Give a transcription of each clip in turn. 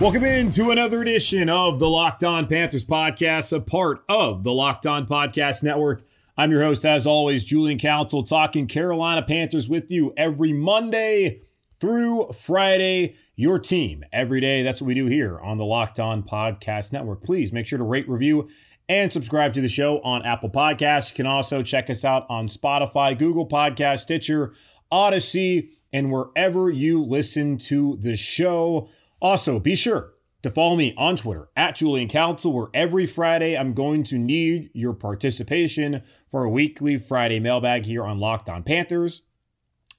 Welcome into another edition of the Locked On Panthers podcast, a part of the Locked On Podcast Network. I'm your host, as always, Julian Council, talking Carolina Panthers with you every Monday through Friday. Your team every day. That's what we do here on the Locked On Podcast Network. Please make sure to rate, review, and subscribe to the show on Apple Podcasts. You can also check us out on Spotify, Google Podcast, Stitcher, Odyssey, and wherever you listen to the show. Also, be sure to follow me on Twitter at Julian Council, where every Friday I'm going to need your participation for a weekly Friday mailbag here on Locked On Panthers.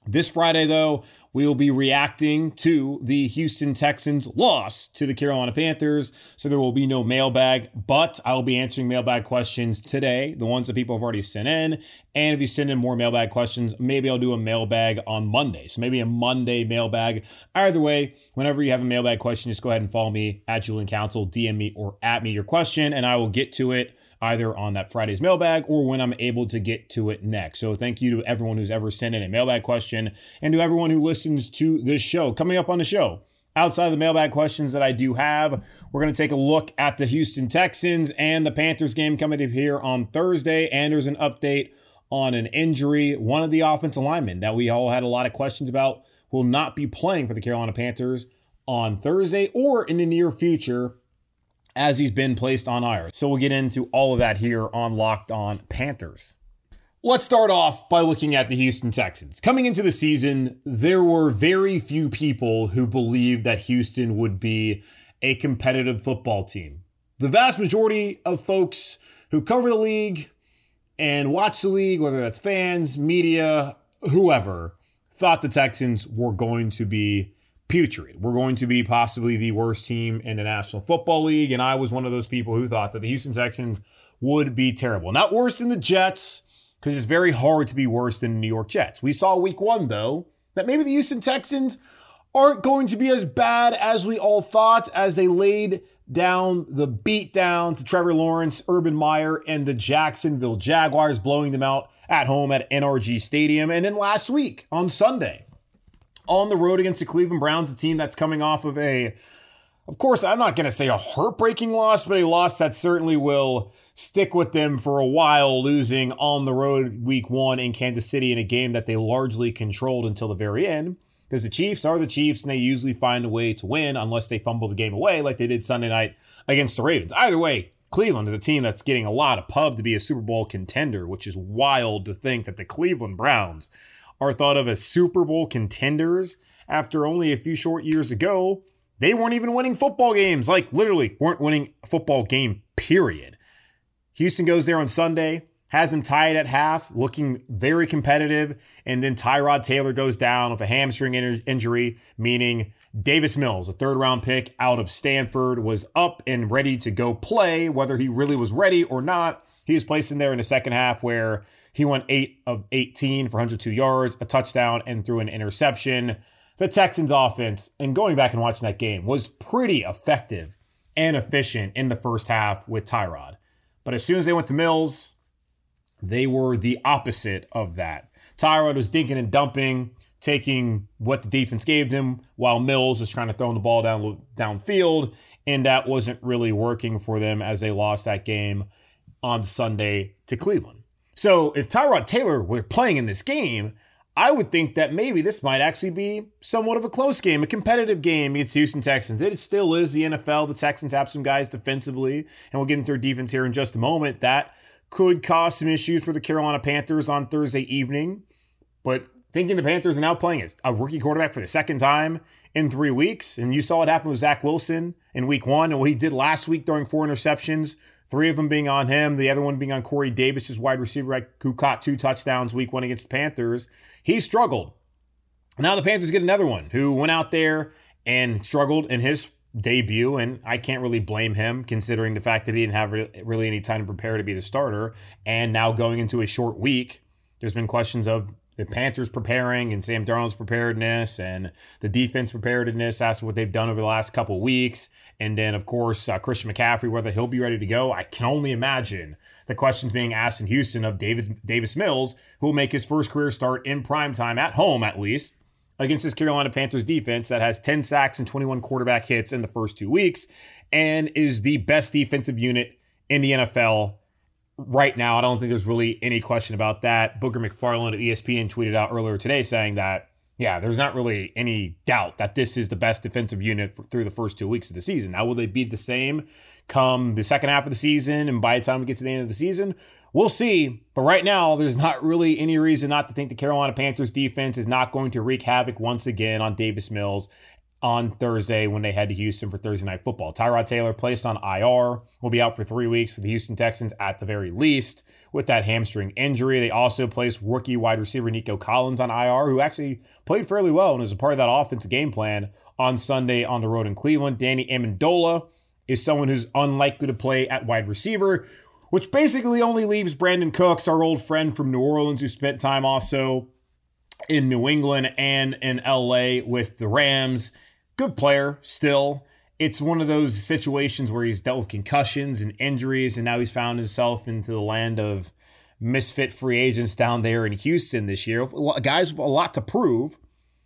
This Friday, though, we will be reacting to the Houston Texans' loss to the Carolina Panthers. So there will be no mailbag, but I will be answering mailbag questions today, the ones that people have already sent in. And if you send in more mailbag questions, maybe I'll do a mailbag on Monday. So maybe a Monday mailbag. Either way, whenever you have a mailbag question, just go ahead and follow me at Julian Council, DM me or at me your question, and I will get to it either on that Friday's mailbag or when I'm able to get to it next. So thank you to everyone who's ever sent in a mailbag question and to everyone who listens to this show. Coming up on the show, outside of the mailbag questions that I do have, we're going to take a look at the Houston Texans and the Panthers game coming up here on Thursday. And there's an update on an injury. One of the offensive linemen that we all had a lot of questions about will not be playing for the Carolina Panthers on Thursday or in the near future as he's been placed on IR. So we'll get into all of that here on Locked On Panthers. Let's start off by looking at the Houston Texans. Coming into the season, there were very few people who believed that Houston would be a competitive football team. The vast majority of folks who cover the league and watch the league, whether that's fans, media, whoever, thought the Texans were going to be putrid. We're going to be possibly the worst team in the National Football League. And I was one of those people who thought that the Houston Texans would be terrible. Not worse than the Jets, because it's very hard to be worse than the New York Jets. We saw week one, though, that maybe the Houston Texans aren't going to be as bad as we all thought as they laid down the beat down to Trevor Lawrence, Urban Meyer, and the Jacksonville Jaguars, blowing them out at home at NRG Stadium. And then last week on Sunday, on the road against the Cleveland Browns, a team that's coming off of a, of course, I'm not going to say a heartbreaking loss, but a loss that certainly will stick with them for a while, losing on the road week one in Kansas City in a game that they largely controlled until the very end. Because the Chiefs are the Chiefs and they usually find a way to win unless they fumble the game away like they did Sunday night against the Ravens. Either way, Cleveland is a team that's getting a lot of pub to be a Super Bowl contender, which is wild to think that the Cleveland Browns are thought of as Super Bowl contenders after only a few short years ago. They weren't even winning football games, like literally weren't winning a football game, period. Houston goes there on Sunday, has them tied at half, looking very competitive. And then Tyrod Taylor goes down with a hamstring in- injury, meaning Davis Mills, a third round pick out of Stanford, was up and ready to go play. Whether he really was ready or not, he was placed in there in the second half where he went 8 of 18 for 102 yards, a touchdown, and threw an interception. The Texans offense, and going back and watching that game, was pretty effective and efficient in the first half with Tyrod. But as soon as they went to Mills, they were the opposite of that. Tyrod was dinking and dumping taking what the defense gave them while Mills is trying to throw the ball down downfield, and that wasn't really working for them as they lost that game on Sunday to Cleveland. So if Tyrod Taylor were playing in this game, I would think that maybe this might actually be somewhat of a close game, a competitive game against Houston Texans. It still is the NFL. The Texans have some guys defensively, and we'll get into their defense here in just a moment. That could cause some issues for the Carolina Panthers on Thursday evening. But thinking the Panthers are now playing a rookie quarterback for the second time in three weeks. And you saw what happened with Zach Wilson in week one and what he did last week throwing four interceptions, three of them being on him, the other one being on Corey Davis, his wide receiver who caught two touchdowns week one against the Panthers. He struggled. Now the Panthers get another one who went out there and struggled in his debut, and I can't really blame him considering the fact that he didn't have really any time to prepare to be the starter. And now going into a short week, there's been questions of the Panthers preparing and Sam Darnold's preparedness and the defense preparedness after what they've done over the last couple weeks. And then, of course, uh, Christian McCaffrey, whether he'll be ready to go. I can only imagine the questions being asked in Houston of David Davis Mills, who will make his first career start in prime time at home, at least, against this Carolina Panthers defense that has 10 sacks and 21 quarterback hits in the first two weeks and is the best defensive unit in the NFL right now, I don't think there's really any question about that. Booger McFarland at ESPN tweeted out earlier today saying that, yeah, there's not really any doubt that this is the best defensive unit through the first two weeks of the season. Now, will they be the same come the second half of the season and by the time we get to the end of the season? We'll see. But right now, there's not really any reason not to think the Carolina Panthers defense is not going to wreak havoc once again on Davis Mills on Thursday when they head to Houston for Thursday night football. Tyrod Taylor placed on IR, will be out for three weeks for the Houston Texans at the very least with that hamstring injury. They also placed rookie wide receiver Nico Collins on IR, who actually played fairly well and was a part of that offensive game plan on Sunday on the road in Cleveland. Danny Amendola is someone who's unlikely to play at wide receiver, which basically only leaves Brandin Cooks, our old friend from New Orleans, who spent time also in New England and in LA with the Rams good player still. It's one of those situations where he's dealt with concussions and injuries, and now he's found himself into the land of misfit free agents down there in Houston this year. Guys with a lot to prove,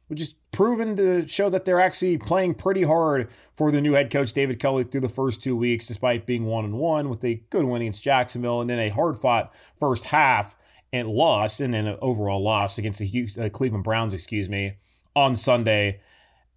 which is proven to show that they're actually playing pretty hard for the new head coach David Culley through the first two weeks, despite being one and one with a good win against Jacksonville and then a hard fought first half and loss and then an overall loss against the uh, Cleveland Browns, excuse me, on Sunday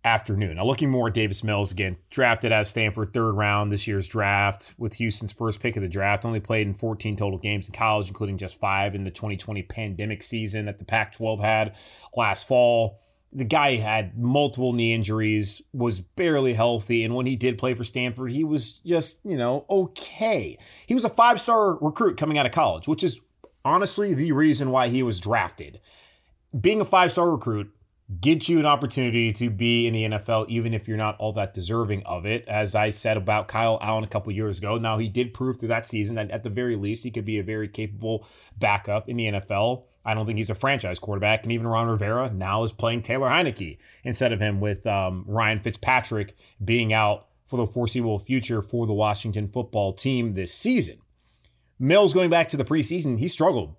afternoon. Now, looking more at Davis Mills again, drafted as Stanford third round this year's draft with Houston's first pick of the draft. Only played in 14 total games in college, including just five in the 2020 pandemic season that the Pac 12 had last fall. The guy had multiple knee injuries, was barely healthy, and when he did play for Stanford, he was just, you know, okay. He was a five star recruit coming out of college, which is honestly the reason why he was drafted. Being a five star recruit, get you an opportunity to be in the NFL, even if you're not all that deserving of it. As I said about Kyle Allen a couple years ago, now he did prove through that season that at the very least he could be a very capable backup in the NFL. I don't think he's a franchise quarterback, and even Ron Rivera now is playing Taylor Heinicke instead of him, with um, Ryan Fitzpatrick being out for the foreseeable future for the Washington football team this season. Mills going back to the preseason, he struggled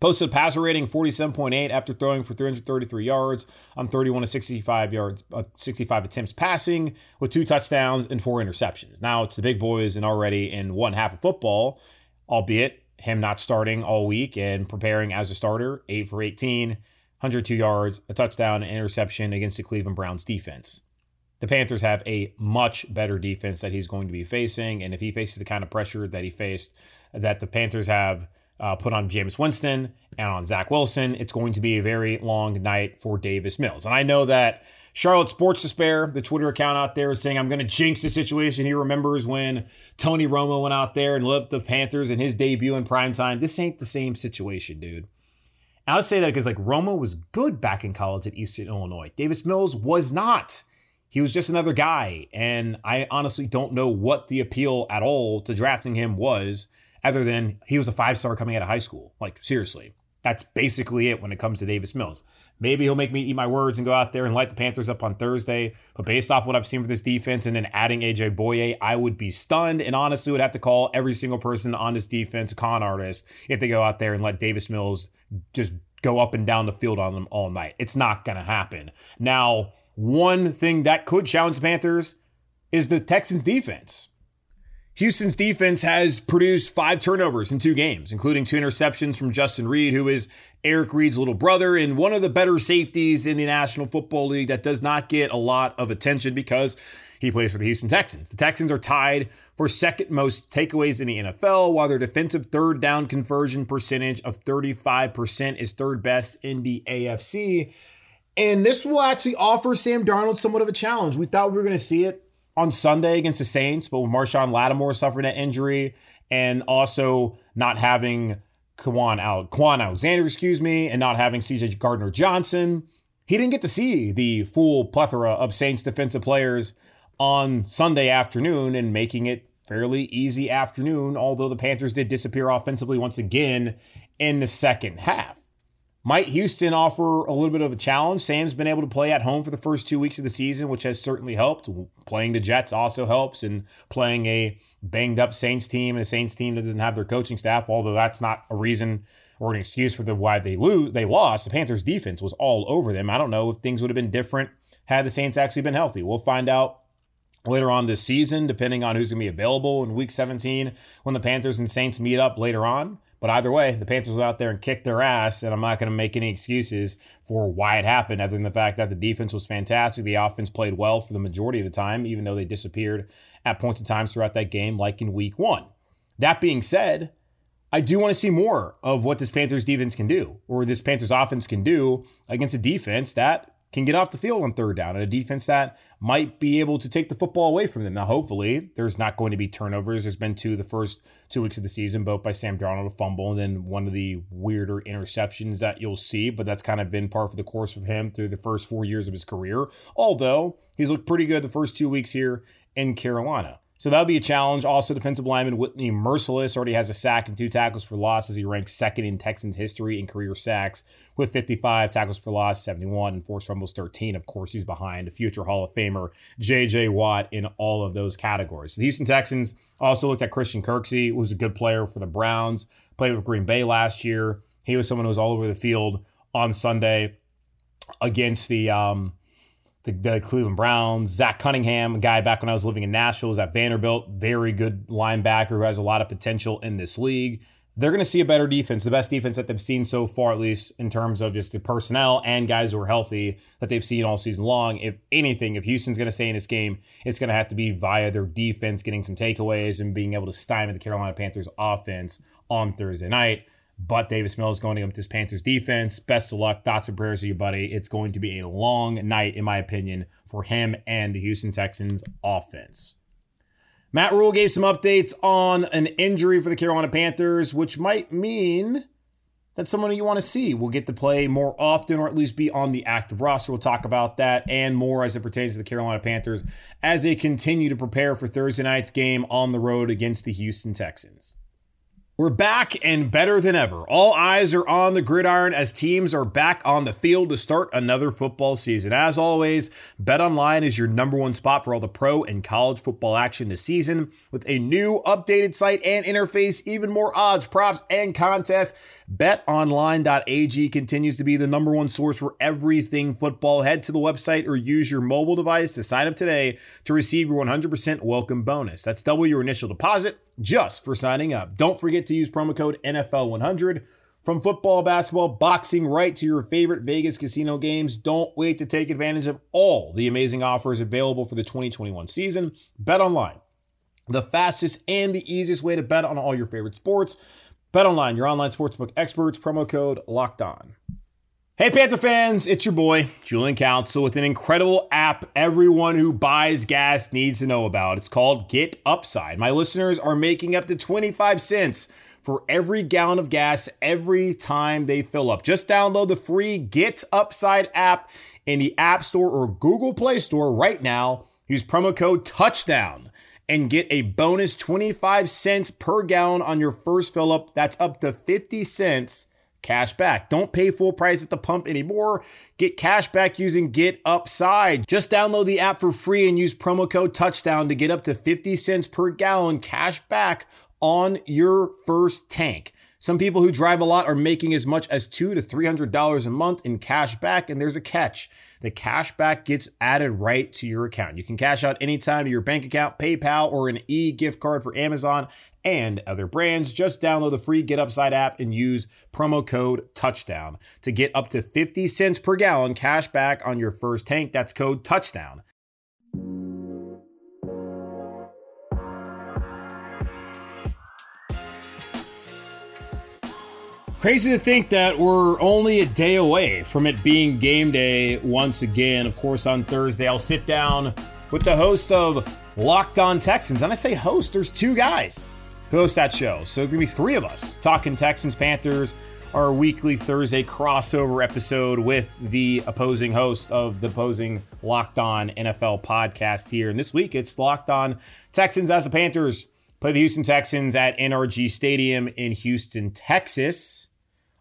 Posted passer rating 47.8 after throwing for 333 yards on 31 to 65 yards, uh, 65 attempts passing with two touchdowns and four interceptions. Now it's the big boys and already in one half of football, albeit him not starting all week and preparing as a starter, 8 for 18, 102 yards, a touchdown, and interception against the Cleveland Browns defense. The Panthers have a much better defense that he's going to be facing, and if he faces the kind of pressure that he faced, that the Panthers have uh, put on Jameis Winston and on Zach Wilson. It's going to be a very long night for Davis Mills. And I know that Charlotte Sports Despair, the Twitter account out there, is saying, I'm going to jinx the situation. He remembers when Tony Romo went out there and lit the Panthers in his debut in prime time. This ain't the same situation, dude. I'll say that because like Romo was good back in college at Eastern Illinois. Davis Mills was not. He was just another guy. And I honestly don't know what the appeal at all to drafting him was other than he was a five star coming out of high school. Like, seriously, that's basically it when it comes to Davis Mills. Maybe he'll make me eat my words and go out there and light the Panthers up on Thursday. But based off what I've seen for this defense and then adding AJ Bouye, I would be stunned and honestly would have to call every single person on this defense a con artist if they go out there and let Davis Mills just go up and down the field on them all night. It's not going to happen. Now, one thing that could challenge the Panthers is the Texans defense. Houston's defense has produced five turnovers in two games, including two interceptions from Justin Reid, who is Eric Reid's little brother and one of the better safeties in the National Football League that does not get a lot of attention because he plays for the Houston Texans. The Texans are tied for second most takeaways in the NFL, while their defensive third down conversion percentage of 35% is third best in the AFC. And this will actually offer Sam Darnold somewhat of a challenge. We thought we were going to see it on Sunday against the Saints, but with Marshon Lattimore suffering that injury and also not having Kwan out, Kwon Alexander, excuse me, and not having CJ Gardner Johnson, he didn't get to see the full plethora of Saints defensive players on Sunday afternoon and making it fairly easy afternoon, although the Panthers did disappear offensively once again in the second half. Might Houston offer a little bit of a challenge? Sam's been able to play at home for the first two weeks of the season, which has certainly helped. Playing the Jets also helps, and playing a banged up Saints team, and a Saints team that doesn't have their coaching staff, although that's not a reason or an excuse for the why they lose. They lost. The Panthers' defense was all over them. I don't know if things would have been different had the Saints actually been healthy. We'll find out later on this season, depending on who's going to be available in Week 17 when the Panthers and Saints meet up later on. But either way, the Panthers went out there and kicked their ass, and I'm not going to make any excuses for why it happened, other than the fact that the defense was fantastic. The offense played well for the majority of the time, even though they disappeared at points in times throughout that game, like in week one. That being said, I do want to see more of what this Panthers defense can do, or this Panthers offense can do against a defense that can get off the field on third down and a defense that might be able to take the football away from them. Now, hopefully, there's not going to be turnovers. There's been two the first two weeks of the season, both by Sam Darnold, a fumble, and then one of the weirder interceptions that you'll see. But that's kind of been part of the course of him through the first four years of his career. Although he's looked pretty good the first two weeks here in Carolina. So that'll be a challenge. Also, defensive lineman Whitney Mercilus already has a sack and two tackles for loss as he ranks second in Texans history in career sacks with 55 tackles for loss, 71, and forced fumbles 13. Of course, he's behind future Hall of Famer J.J. Watt in all of those categories. The Houston Texans also looked at Christian Kirksey, who was a good player for the Browns, played with Green Bay last year. He was someone who was all over the field on Sunday against the um, the, the, Cleveland Browns, Zach Cunningham, a guy back when I was living in Nashville, was at Vanderbilt, very good linebacker who has a lot of potential in this league. They're going to see a better defense, the best defense that they've seen so far, at least in terms of just the personnel and guys who are healthy that they've seen all season long. If anything, if Houston's going to stay in this game, it's going to have to be via their defense getting some takeaways and being able to stymie the Carolina Panthers offense on Thursday night. But Davis Mills going against this Panthers defense. Best of luck. Thoughts and prayers to you, buddy. It's going to be a long night, in my opinion, for him and the Houston Texans offense. Matt Rhule gave some updates on an injury for the Carolina Panthers, which might mean that someone you want to see will get to play more often or at least be on the active roster. We'll talk about that and more as it pertains to the Carolina Panthers as they continue to prepare for Thursday night's game on the road against the Houston Texans. We're back and better than ever. All eyes are on the gridiron as teams are back on the field to start another football season. As always, BetOnline is your number one spot for all the pro and college football action this season. With a new updated site and interface, even more odds, props, and contests, BetOnline.ag continues to be the number one source for everything football. Head to the website or use your mobile device to sign up today to receive your 100% welcome bonus. That's double your initial deposit just for signing up. Don't forget to use promo code NFL100. From football, basketball, boxing, right to your favorite Vegas casino games, don't wait to take advantage of all the amazing offers available for the 2021 season. Bet online, the fastest and the easiest way to bet on all your favorite sports. Bet online, your online sportsbook experts, promo code locked on. Hey, Panther fans, it's your boy, Julian Council, with an incredible app everyone who buys gas needs to know about. It's called Get Upside. My listeners are making up to 25 cents for every gallon of gas every time they fill up. Just download the free Get Upside app in the App Store or Google Play Store right now. Use promo code TOUCHDOWN and get a bonus 25 cents per gallon on your first fill up. That's up to 50 cents cash back. Don't pay full price at the pump anymore. Get cash back using Get Upside. Just download the app for free and use promo code touchdown to get up to 50 cents per gallon cash back on your first tank. Some people who drive a lot are making as much as two to three hundred dollars a month in cash back, and there's a catch. The cash back gets added right to your account. You can cash out anytime to your bank account, PayPal, or an e-gift card for Amazon and other brands. Just download the free Get Upside app and use promo code touchdown to get up to 50 cents per gallon cash back on your first tank. That's code touchdown. Crazy to think that we're only a day away from it being game day once again. Of course, on Thursday, I'll sit down with the host of Locked On Texans. And I say host, there's two guys host that show. So there's going to be three of us talking Texans, Panthers, our weekly Thursday crossover episode with the opposing host of the opposing Locked On NFL podcast here. And this week, it's Locked On Texans as the Panthers play the Houston Texans at NRG Stadium in Houston, Texas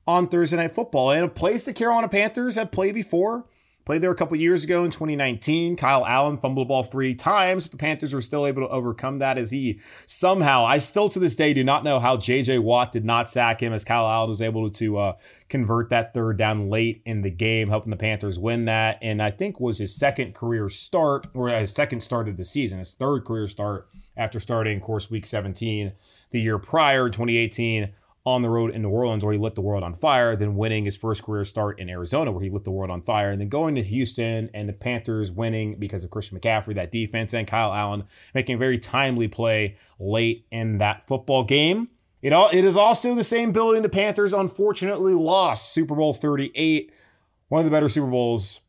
on Thursday Night Football. And a place the Carolina Panthers have played before. Played there a couple years ago in 2019. Kyle Allen fumbled the ball three times. but The Panthers were still able to overcome that as he somehow, I still to this day do not know how JJ Watt did not sack him as Kyle Allen was able to uh, convert that third down late in the game, helping the Panthers win that. And I think was his second career start, or his second start of the season, his third career start after starting, of course, week 17 the year prior, 2018 on the road in New Orleans where he lit the world on fire, then winning his first career start in Arizona where he lit the world on fire, and then going to Houston and the Panthers winning because of Christian McCaffrey, that defense, and Kyle Allen making a very timely play late in that football game. It all it is also the same building the Panthers unfortunately lost Super Bowl 38, one of the better Super Bowls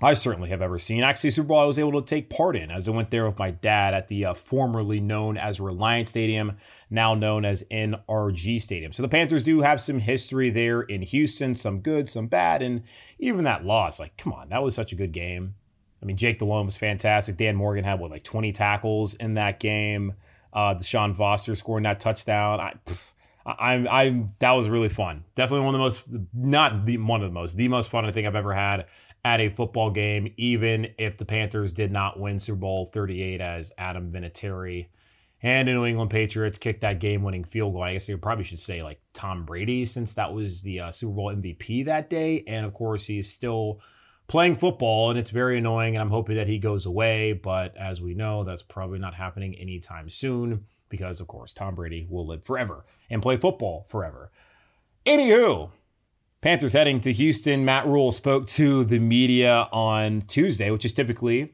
I certainly have ever seen. Actually, Super Bowl I was able to take part in as I went there with my dad at the uh, formerly known as Reliant Stadium, now known as NRG Stadium. So the Panthers do have some history there in Houston, some good, some bad, and even that loss, like, come on, that was such a good game. I mean, Jake Delhomme was fantastic. Dan Morgan had what, like 20 tackles in that game. Uh, Deshaun Foster scoring that touchdown. I, pff, I'm, I'm, that was really fun. Definitely one of the most, not the one of the most, the most fun I think I've ever had at a football game, even if the Panthers did not win Super Bowl 38 as Adam Vinatieri and the New England Patriots kicked that game winning field goal. I guess you probably should say like Tom Brady, since that was the uh, Super Bowl MVP that day. And of course, he's still playing football, and it's very annoying. And I'm hoping that he goes away. But as we know, that's probably not happening anytime soon because, of course, Tom Brady will live forever and play football forever. Anywho, Panthers heading to Houston. Matt Rhule spoke to the media on Tuesday, which is typically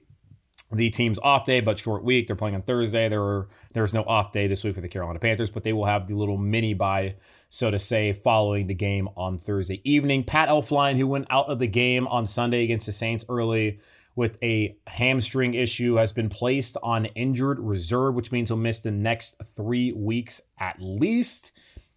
the team's off day, but short week. They're playing on Thursday. There were there's no off day this week for the Carolina Panthers, but they will have the little mini bye, so to say, following the game on Thursday evening. Pat Elflein, who went out of the game on Sunday against the Saints early with a hamstring issue, has been placed on injured reserve, which means he'll miss the next three weeks at least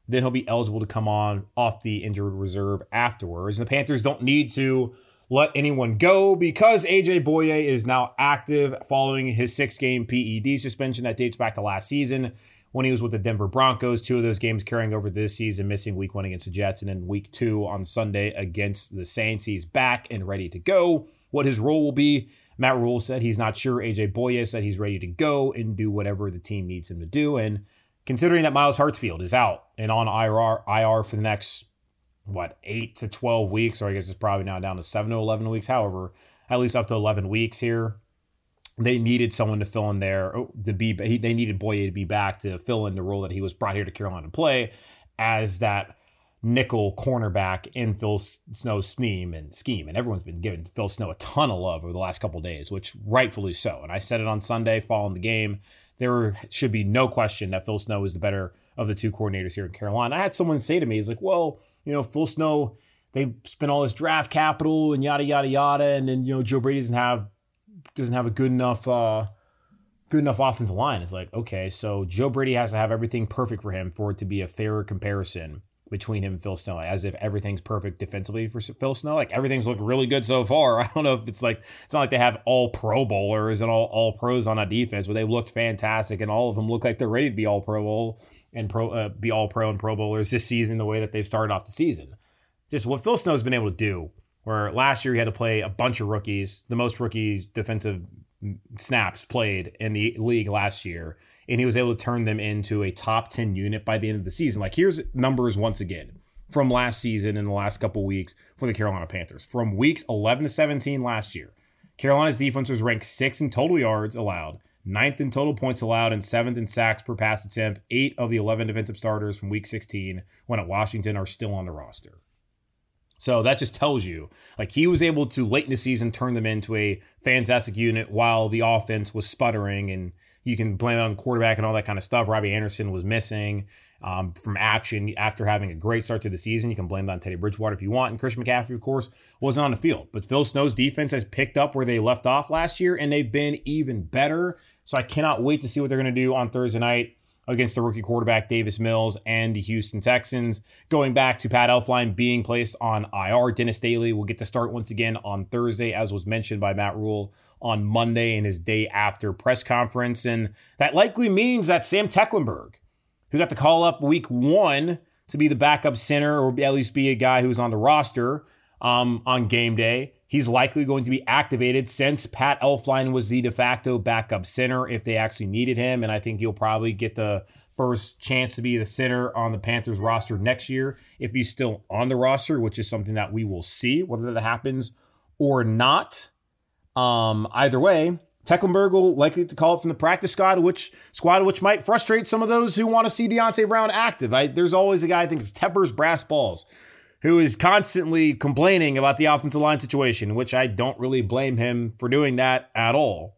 then he'll be eligible to come on off the injured reserve afterwards. The Panthers don't need to let anyone go because AJ Bouye is now active following his six game PED suspension that dates back to last season when he was with the Denver Broncos. Two of those games carrying over this season, missing week one against the Jets and then week two on Sunday against the Saints. He's back and ready to go. What his role will be, Matt Rhule said he's not sure. AJ Bouye said he's ready to go and do whatever the team needs him to do. And considering that Myles Hartsfield is out and on IR, IR for the next, what, eight to 12 weeks, or I guess it's probably now down to seven to 11 weeks, however, at least up to 11 weeks here. They needed someone to fill in there oh, to be. They needed Bouye to be back to fill in the role that he was brought here to Carolina to play as that nickel cornerback in Phil Snow's scheme and scheme. And everyone's been giving Phil Snow a ton of love over the last couple days, which rightfully so. And I said it on Sunday following the game there should be no question that Phil Snow is the better of the two coordinators here in Carolina. I had someone say to me, he's like, well, you know, Phil Snow, they spent all this draft capital and yada yada yada, and then you know Joe Brady doesn't have doesn't have a good enough uh good enough offensive line. It's like, okay, so Joe Brady has to have everything perfect for him for it to be a fair comparison between him and Phil Snow, as if everything's perfect defensively for Phil Snow. Like everything's looked really good so far. I don't know if it's like it's not like they have all Pro Bowlers and all all pros on a defense, but they looked fantastic, and all of them look like they're ready to be all Pro Bowl and pro uh, be all Pro and Pro Bowlers this season. The way that they've started off the season, just what Phil Snow's been able to do. Where last year he had to play a bunch of rookies, the most rookie defensive snaps played in the league last year and he was able to turn them into a top 10 unit by the end of the season. Like, here's numbers once again from last season in the last couple weeks for the Carolina Panthers. From weeks 11 to 17 last year, Carolina's defense was ranked sixth in total yards allowed, ninth in total points allowed, and seventh in sacks per pass attempt. Eight of the 11 defensive starters from week 16 when at Washington are still on the roster. So that just tells you, like, he was able to late in the season turn them into a fantastic unit while the offense was sputtering. And you can blame it on the quarterback and all that kind of stuff. Robbie Anderson was missing um, from action after having a great start to the season. You can blame that on Teddy Bridgewater if you want. And Christian McCaffrey, of course, wasn't on the field. But Phil Snow's defense has picked up where they left off last year, and they've been even better. So I cannot wait to see what they're going to do on Thursday night against the rookie quarterback Davis Mills and the Houston Texans. Going back to Pat Elflein being placed on IR, Dennis Daley will get to start once again on Thursday, as was mentioned by Matt Rhule on Monday in his day after press conference. And that likely means that Sam Tecklenburg, who got the call up week one to be the backup center or at least be a guy who's on the roster um, on game day, He's likely going to be activated since Pat Elflein was the de facto backup center if they actually needed him. And I think he'll probably get the first chance to be the center on the Panthers roster next year if he's still on the roster, which is something that we will see whether that happens or not. Um, either way, Tecklenburg will likely to call up from the practice squad, which squad which might frustrate some of those who want to see Deonte Brown active. I, there's always a guy I think it's Tepper's brass balls who is constantly complaining about the offensive line situation, which I don't really blame him for doing that at all.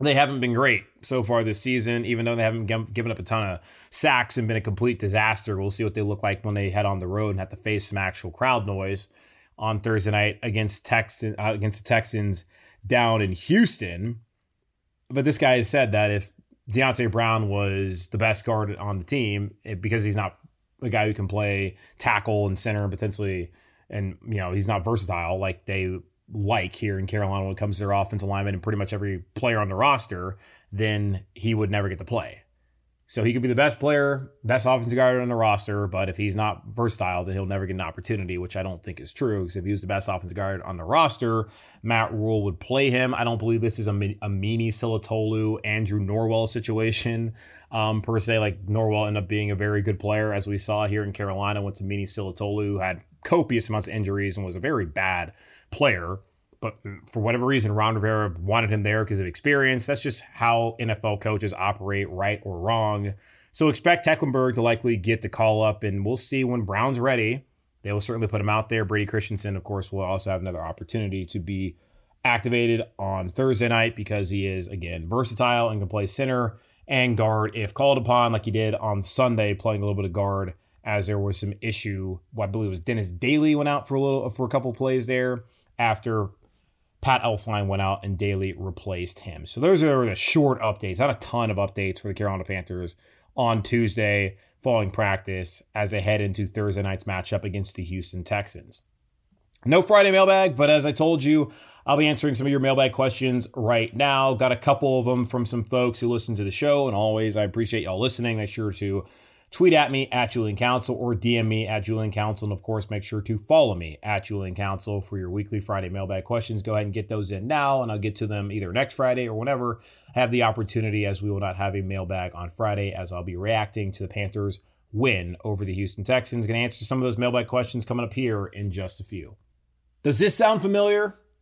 They haven't been great so far this season, even though they haven't given up a ton of sacks and been a complete disaster. We'll see what they look like when they head on the road and have to face some actual crowd noise on Thursday night against Texan uh, against the Texans down in Houston. But this guy has said that if Deonte Brown was the best guard on the team, it, because he's not a guy who can play tackle and center and potentially, and you know, he's not versatile like they like here in Carolina when it comes to their offensive lineman and pretty much every player on the roster, then he would never get to play. So he could be the best player, best offensive guard on the roster, but if he's not versatile, then he'll never get an opportunity, which I don't think is true. Because if he was the best offensive guard on the roster, Matt Rhule would play him. I don't believe this is a, a Amini Silatolu, Andrew Norwell situation um, per se. Like Norwell ended up being a very good player, as we saw here in Carolina. Went to Mini Silatolu, had copious amounts of injuries and was a very bad player. But for whatever reason, Ron Rivera wanted him there because of experience. That's just how NFL coaches operate, right or wrong. So expect Tecklenburg to likely get the call up, and we'll see when Brown's ready. They will certainly put him out there. Brady Christensen, of course, will also have another opportunity to be activated on Thursday night because he is, again, versatile and can play center and guard if called upon, like he did on Sunday, playing a little bit of guard as there was some issue. Well, I believe it was Dennis Daley went out for a little for a couple plays there after Pat Elflein went out and Daley replaced him. So those are the short updates, not a ton of updates for the Carolina Panthers on Tuesday following practice as they head into Thursday night's matchup against the Houston Texans. No Friday mailbag, but as I told you, I'll be answering some of your mailbag questions right now. Got a couple of them from some folks who listen to the show, and always I appreciate y'all listening. Make sure to tweet at me at Julian Council or DM me at Julian Council. And of course, make sure to follow me at Julian Council for your weekly Friday mailbag questions. Go ahead and get those in now, and I'll get to them either next Friday or whenever I have the opportunity, as we will not have a mailbag on Friday, as I'll be reacting to the Panthers' win over the Houston Texans. Going to answer some of those mailbag questions coming up here in just a few. Does this sound familiar?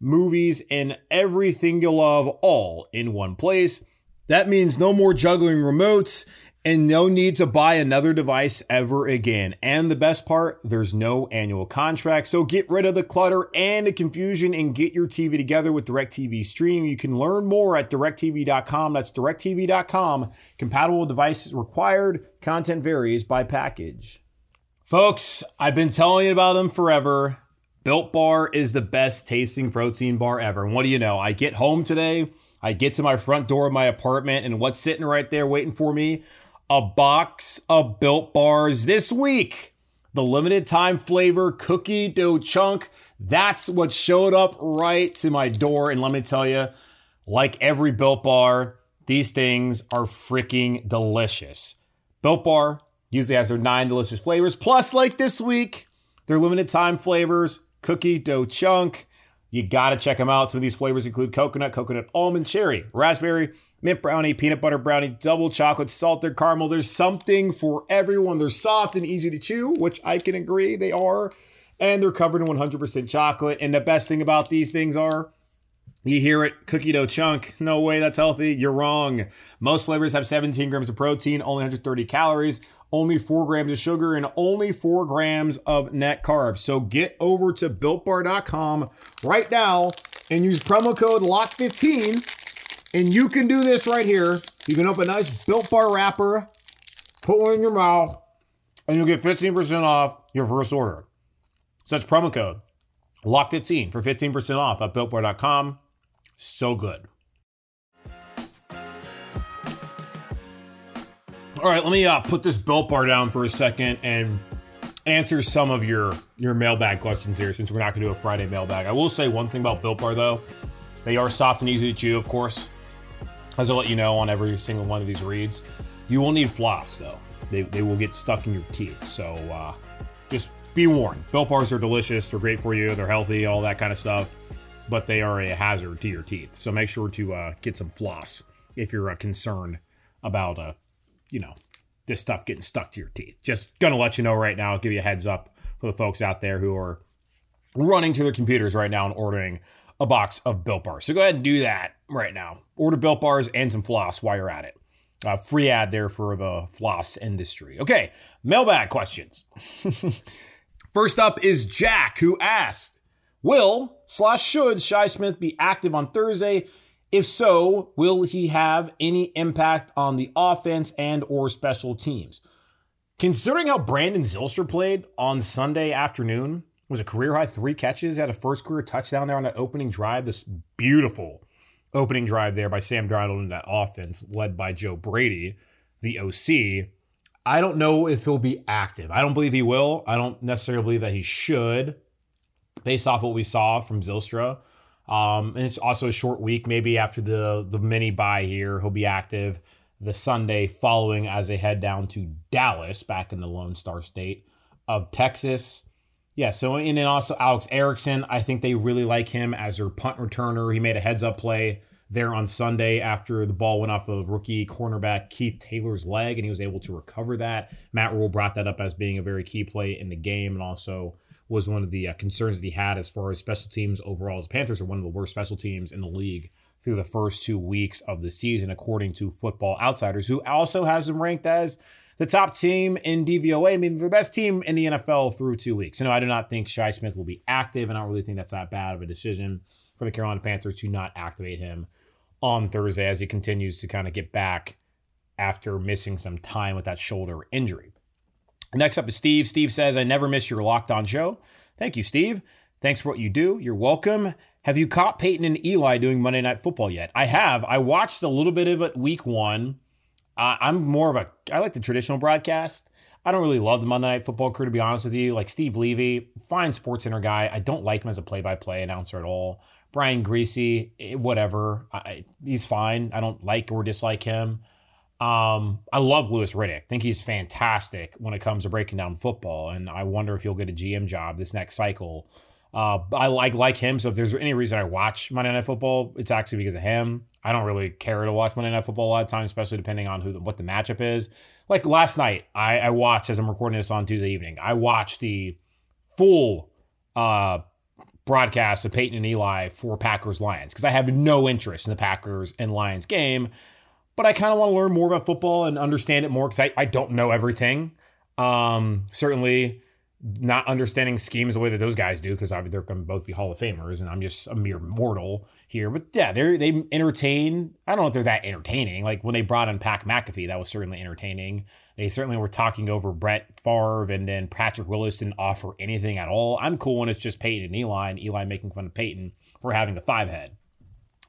movies, and everything you love all in one place. That means no more juggling remotes and no need to buy another device ever again. And the best part, there's no annual contract. So get rid of the clutter and the confusion and get your TV together with DirecTV Stream. You can learn more at directv.com. That's directv.com. Compatible devices required. Content varies by package. Folks, I've been telling you about them forever. Built Bar is the best tasting protein bar ever. And what do you know? I get home today, I get to my front door of my apartment, and what's sitting right there waiting for me? a box of built bars this week. The limited time flavor cookie dough chunk. That's what showed up right to my door. And let me tell you, like every built bar, these things are freaking delicious. Built bar usually has their nine delicious flavors. Plus, like this week, their limited time flavors cookie dough chunk. You got to check them out. Some of these flavors include coconut, coconut almond, cherry, raspberry, mint brownie, peanut butter brownie, double chocolate, salted caramel. There's something for everyone. They're soft and easy to chew, which I can agree they are. And they're covered in 100% chocolate. And the best thing about these things are you hear it, cookie dough chunk. No way that's healthy. You're wrong. Most flavors have 17 grams of protein, only 130 calories, only 4 grams of sugar, and only 4 grams of net carbs. So get over to builtbar.com right now and use promo code LOCK15 and you can do this right here. You can open a nice Built Bar wrapper, put one in your mouth, and you'll get 15% off your first order. So that's promo code LOCK15 for 15% off at BuiltBar.com. So good. All right, let me uh, put this Built Bar down for a second and answer some of your your mailbag questions here since we're not going to do a Friday mailbag. I will say one thing about Built Bar though. They are soft and easy to chew, of course as I'll let you know on every single one of these reads. You will need floss though. They, they will get stuck in your teeth. So uh, just be warned. Built bars are delicious. They're great for you. They're healthy, all that kind of stuff. But they are a hazard to your teeth. So make sure to uh, get some floss if you're uh, concerned about, uh, you know, this stuff getting stuck to your teeth. Just gonna let you know right now. give you a heads up for the folks out there who are running to their computers right now and ordering a box of Built Bars. So go ahead and do that right now. Order Built Bars and some floss while you're at it. Uh, free ad there for the floss industry. Okay, mailbag questions. First up is Jack, who asked, "Will slash should Shi Smith be active on Thursday? If so, will he have any impact on the offense and or special teams?" Considering how Brandon Zylstra played on Sunday afternoon, was a career high three catches, had a first career touchdown there on that opening drive. This beautiful opening drive there by Sam Darnold in that offense, led by Joe Brady, the OC. I don't know if he'll be active. I don't believe he will. I don't necessarily believe that he should, based off what we saw from Zylstra. Um, and it's also a short week. Maybe after the the mini bye here, he'll be active the Sunday following as they head down to Dallas, back in the Lone Star State of Texas. Yeah, so and then also Alex Erickson, I think they really like him as their punt returner. He made a heads up play there on Sunday after the ball went off of rookie cornerback Keith Taylor's leg, and he was able to recover that. Matt Rhule brought that up as being a very key play in the game, and also was one of the uh, concerns that he had as far as special teams overall. The Panthers are one of the worst special teams in the league through the first two weeks of the season, according to Football Outsiders, who also has them ranked as the top team in DVOA. I mean, the best team in the NFL through two weeks. You know, I do not think Shi Smith will be active, and I don't really think that's that bad of a decision for the Carolina Panthers to not activate him on Thursday as he continues to kind of get back after missing some time with that shoulder injury. Next up is Steve. Steve says, I never miss your locked on show. Thank you, Steve. Thanks for what you do. You're welcome. Have you caught Peyton and Eli doing Monday Night Football yet? I have. I watched a little bit of it week one. Uh, I'm more of a I like the traditional broadcast. I don't really love the Monday Night Football crew to be honest with you. Like Steve Levy, fine Sports Center guy. I don't like him as a play-by-play announcer at all. Brian Griese, eh, whatever. I, he's fine. I don't like or dislike him. Um, I love Louis Riddick. I think he's fantastic when it comes to breaking down football, and I wonder if he'll get a GM job this next cycle. Uh, I like like him. So if there's any reason I watch Monday Night Football, it's actually because of him. I don't really care to watch Monday Night Football a lot of times, especially depending on who the, what the matchup is. Like last night, I, I watched as I'm recording this on Tuesday evening. I watched the full uh, broadcast of Peyton and Eli for Packers Lions because I have no interest in the Packers and Lions game, but I kind of want to learn more about football and understand it more because I, I don't know everything. Um, certainly not understanding schemes the way that those guys do because they're going to both be Hall of Famers and I'm just a mere mortal here. But yeah, they they entertain. I don't know if they're that entertaining. Like when they brought in Pat McAfee, that was certainly entertaining. They certainly were talking over Brett Favre, and then Patrick Willis didn't offer anything at all. I'm cool when it's just Peyton and Eli, and Eli making fun of Peyton for having a five head.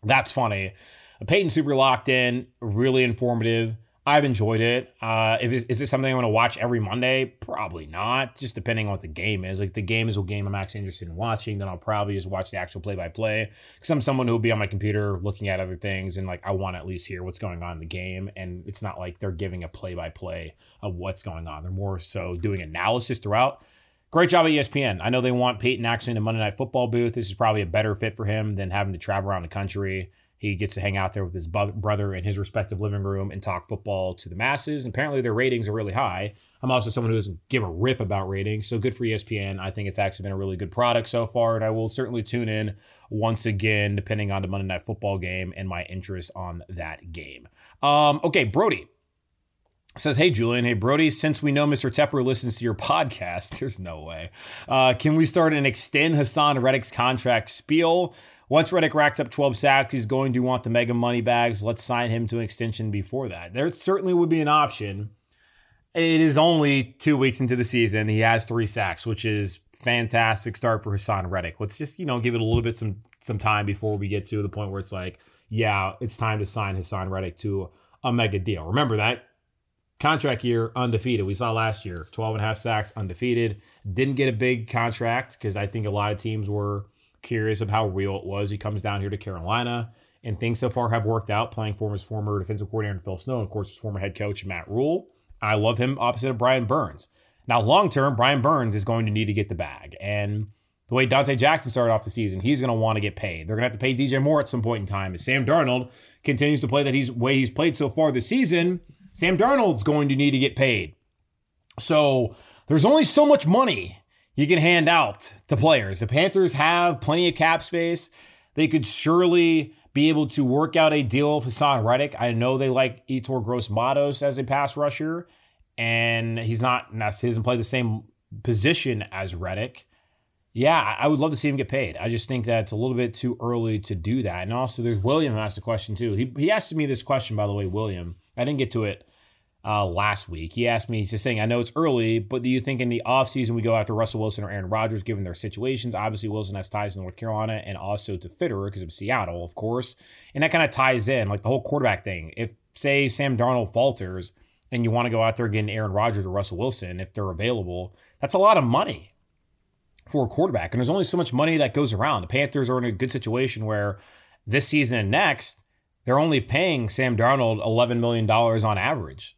That's funny. A Peyton super locked in, really informative. I've enjoyed it. Uh, if is it something I'm going to watch every Monday? Probably not. Just depending on what the game is. Like the game is a game I'm actually interested in watching, then I'll probably just watch the actual play by play. Because I'm someone who will be on my computer looking at other things, and like I want to at least hear what's going on in the game. And it's not like they're giving a play by play of what's going on. They're more so doing analysis throughout. Great job at ESPN. I know they want Peyton actually in the Monday Night Football booth. This is probably a better fit for him than having to travel around the country. He gets to hang out there with his brother in his respective living room and talk football to the masses. And apparently, their ratings are really high. I'm also someone who doesn't give a rip about ratings, so good for ESPN. I think it's actually been a really good product so far, and I will certainly tune in once again, depending on the Monday Night Football game and my interest on that game. Um, okay, Brody says, Hey, Julian. Hey, Brody. Since we know Mr. Tepper listens to your podcast, there's no way. Uh, can we start an extend Haason Reddick's contract spiel? Once Reddick racks up 12 sacks, he's going to want the mega money bags. Let's sign him to an extension before that. There certainly would be an option. It is only two weeks into the season. He has three sacks, which is fantastic start for Haason Reddick. Let's just, you know, give it a little bit some some time before we get to the point where it's like, yeah, it's time to sign Haason Reddick to a mega deal. Remember that contract year undefeated. We saw last year 12 and a half sacks undefeated. Didn't get a big contract because I think a lot of teams were curious of how real it was. He comes down here to Carolina, and things so far have worked out. Playing for his former defensive coordinator Phil Snow, and of course his former head coach Matt Rhule. I love him opposite of Brian Burns. Now, long term, Brian Burns is going to need to get the bag, and the way Donte Jackson started off the season, he's going to want to get paid. They're going to have to pay DJ Moore at some point in time. As Sam Darnold continues to play that he's way he's played so far this season, Sam Darnold's going to need to get paid. So there's only so much money you can hand out to players. The Panthers have plenty of cap space. They could surely be able to work out a deal for Haason Reddick. I know they like Yetur Gross-Matos as a pass rusher, and he's not he doesn't play the same position as Reddick. Yeah, I would love to see him get paid. I just think that it's a little bit too early to do that. And also, there's William asked a question too. He he asked me this question, by the way, William. I didn't get to it uh, last week. He asked me, he's just saying, I know it's early, but do you think in the offseason we go after Russell Wilson or Aaron Rodgers given their situations? Obviously, Wilson has ties in North Carolina and also to Fitterer because of Seattle, of course. And that kind of ties in, like the whole quarterback thing. If, say, Sam Darnold falters and you want to go out there again, Aaron Rodgers or Russell Wilson, if they're available, that's a lot of money for a quarterback. And there's only so much money that goes around. The Panthers are in a good situation where this season and next, they're only paying Sam Darnold $11 million on average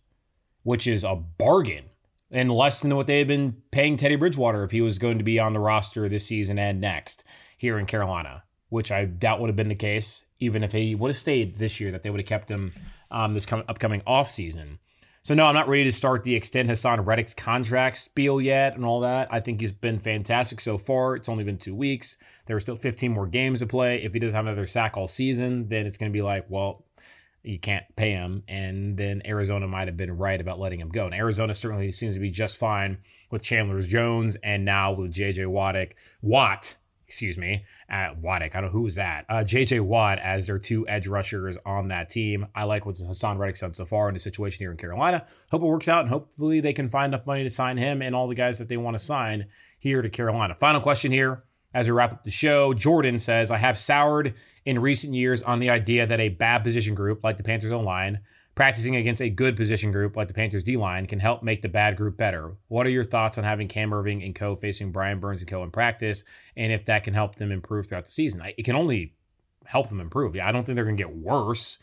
which is a bargain and less than what they had been paying Teddy Bridgewater if he was going to be on the roster this season and next here in Carolina, which I doubt would have been the case, even if he would have stayed this year, that they would have kept him um, this com- upcoming offseason. So, no, I'm not ready to start the extend Haason Reddick's contract spiel yet and all that. I think he's been fantastic so far. It's only been two weeks. There are still 15 more games to play. If he doesn't have another sack all season, then it's going to be like, well, you can't pay him. And then Arizona might have been right about letting him go. And Arizona certainly seems to be just fine with Chandler Jones and now with JJ Waddick, Watt, excuse me, at Waddick. I don't know who was that. Uh, JJ Watt as their two edge rushers on that team. I like what Haason Reddick's done so far in the situation here in Carolina. Hope it works out and hopefully they can find enough money to sign him and all the guys that they want to sign here to Carolina. Final question here as we wrap up the show, Jordan says, I have soured in recent years on the idea that a bad position group like the Panthers O line practicing against a good position group like the Panthers D line can help make the bad group better. What are your thoughts on having Cam Erving and co facing Brian Burns and co in practice, and if that can help them improve throughout the season? It can only help them improve. Yeah, I don't think they're going to get worse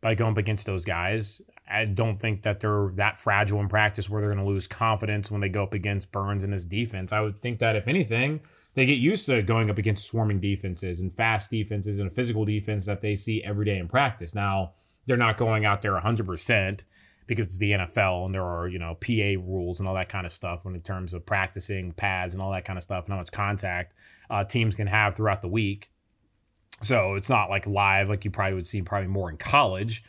by going up against those guys. I don't think that they're that fragile in practice where they're going to lose confidence when they go up against Burns and his defense. I would think that if anything, they get used to going up against swarming defenses and fast defenses and a physical defense that they see every day in practice. Now, they're not going out there 100% because it's the NFL and there are, you know, PA rules and all that kind of stuff when in terms of practicing pads and all that kind of stuff and how much contact uh, teams can have throughout the week. So it's not like live like you probably would see probably more in college.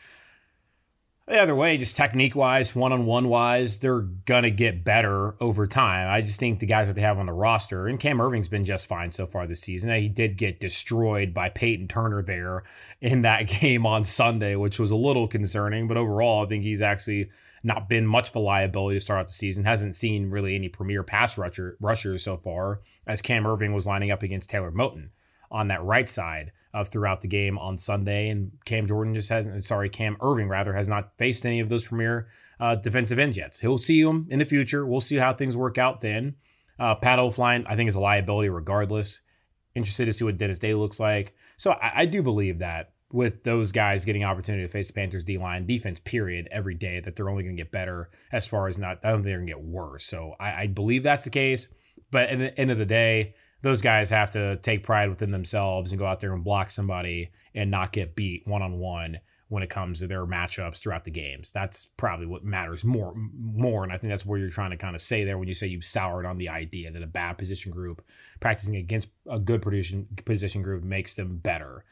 Either way, just technique wise, one on one wise, they're going to get better over time. I just think the guys that they have on the roster, and Cam Erving's been just fine so far this season. He did get destroyed by Payton Turner there in that game on Sunday, which was a little concerning. But overall, I think he's actually not been much of a liability to start out the season. Hasn't seen really any premier pass rusher, rushers so far, as Cam Erving was lining up against Taylor Moton on that right side uh, throughout the game on Sunday. And Cam Jordan just has, sorry, Cam Erving rather has not faced any of those premier uh, defensive ends yet. He'll see them in the future. We'll see how things work out then. Uh, Pat Elflein, I think, is a liability regardless. Interested to see what Dennis Daley looks like. So I, I do believe that with those guys getting opportunity to face the Panthers D line defense, period, every day, that they're only going to get better as far as not, I don't think they're going to get worse. So I, I believe that's the case. But at the end of the day, those guys have to take pride within themselves and go out there and block somebody and not get beat one on one when it comes to their matchups throughout the games. That's probably what matters more more and I think that's where you're trying to kind of say there when you say you've soured on the idea that a bad position group practicing against a good position position group makes them better.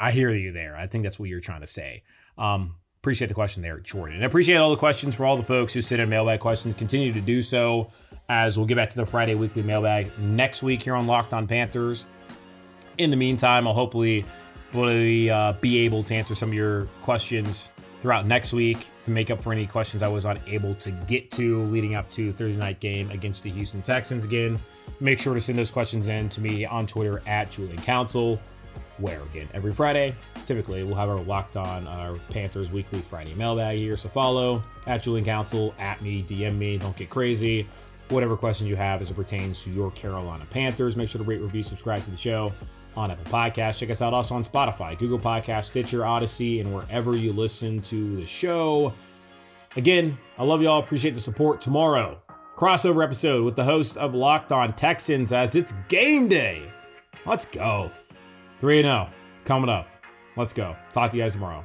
I hear you there. I think that's what you're trying to say. Um, appreciate the question there, Jordan. And appreciate all the questions for all the folks who sent in mailbag questions. Continue to do so as we'll get back to the Friday weekly mailbag next week here on Locked On Panthers. In the meantime, I'll hopefully hopefully uh, be able to answer some of your questions throughout next week to make up for any questions I was unable to get to leading up to Thursday night game against the Houston Texans. Again, make sure to send those questions in to me on Twitter at Julian Council, where again every Friday, typically we'll have our locked on our Panthers weekly Friday mailbag here. So follow at Julian Council, at me, DM me, don't get crazy. Whatever question you have as it pertains to your Carolina Panthers, make sure to rate, review, subscribe to the show on Apple Podcasts. Check us out also on Spotify, Google Podcasts, Stitcher, Audacy, and wherever you listen to the show. Again, I love y'all. Appreciate the support. Tomorrow, crossover episode with the host of Locked On Texans as it's game day. Let's go. 3 0 coming up. Let's go. Talk to you guys tomorrow.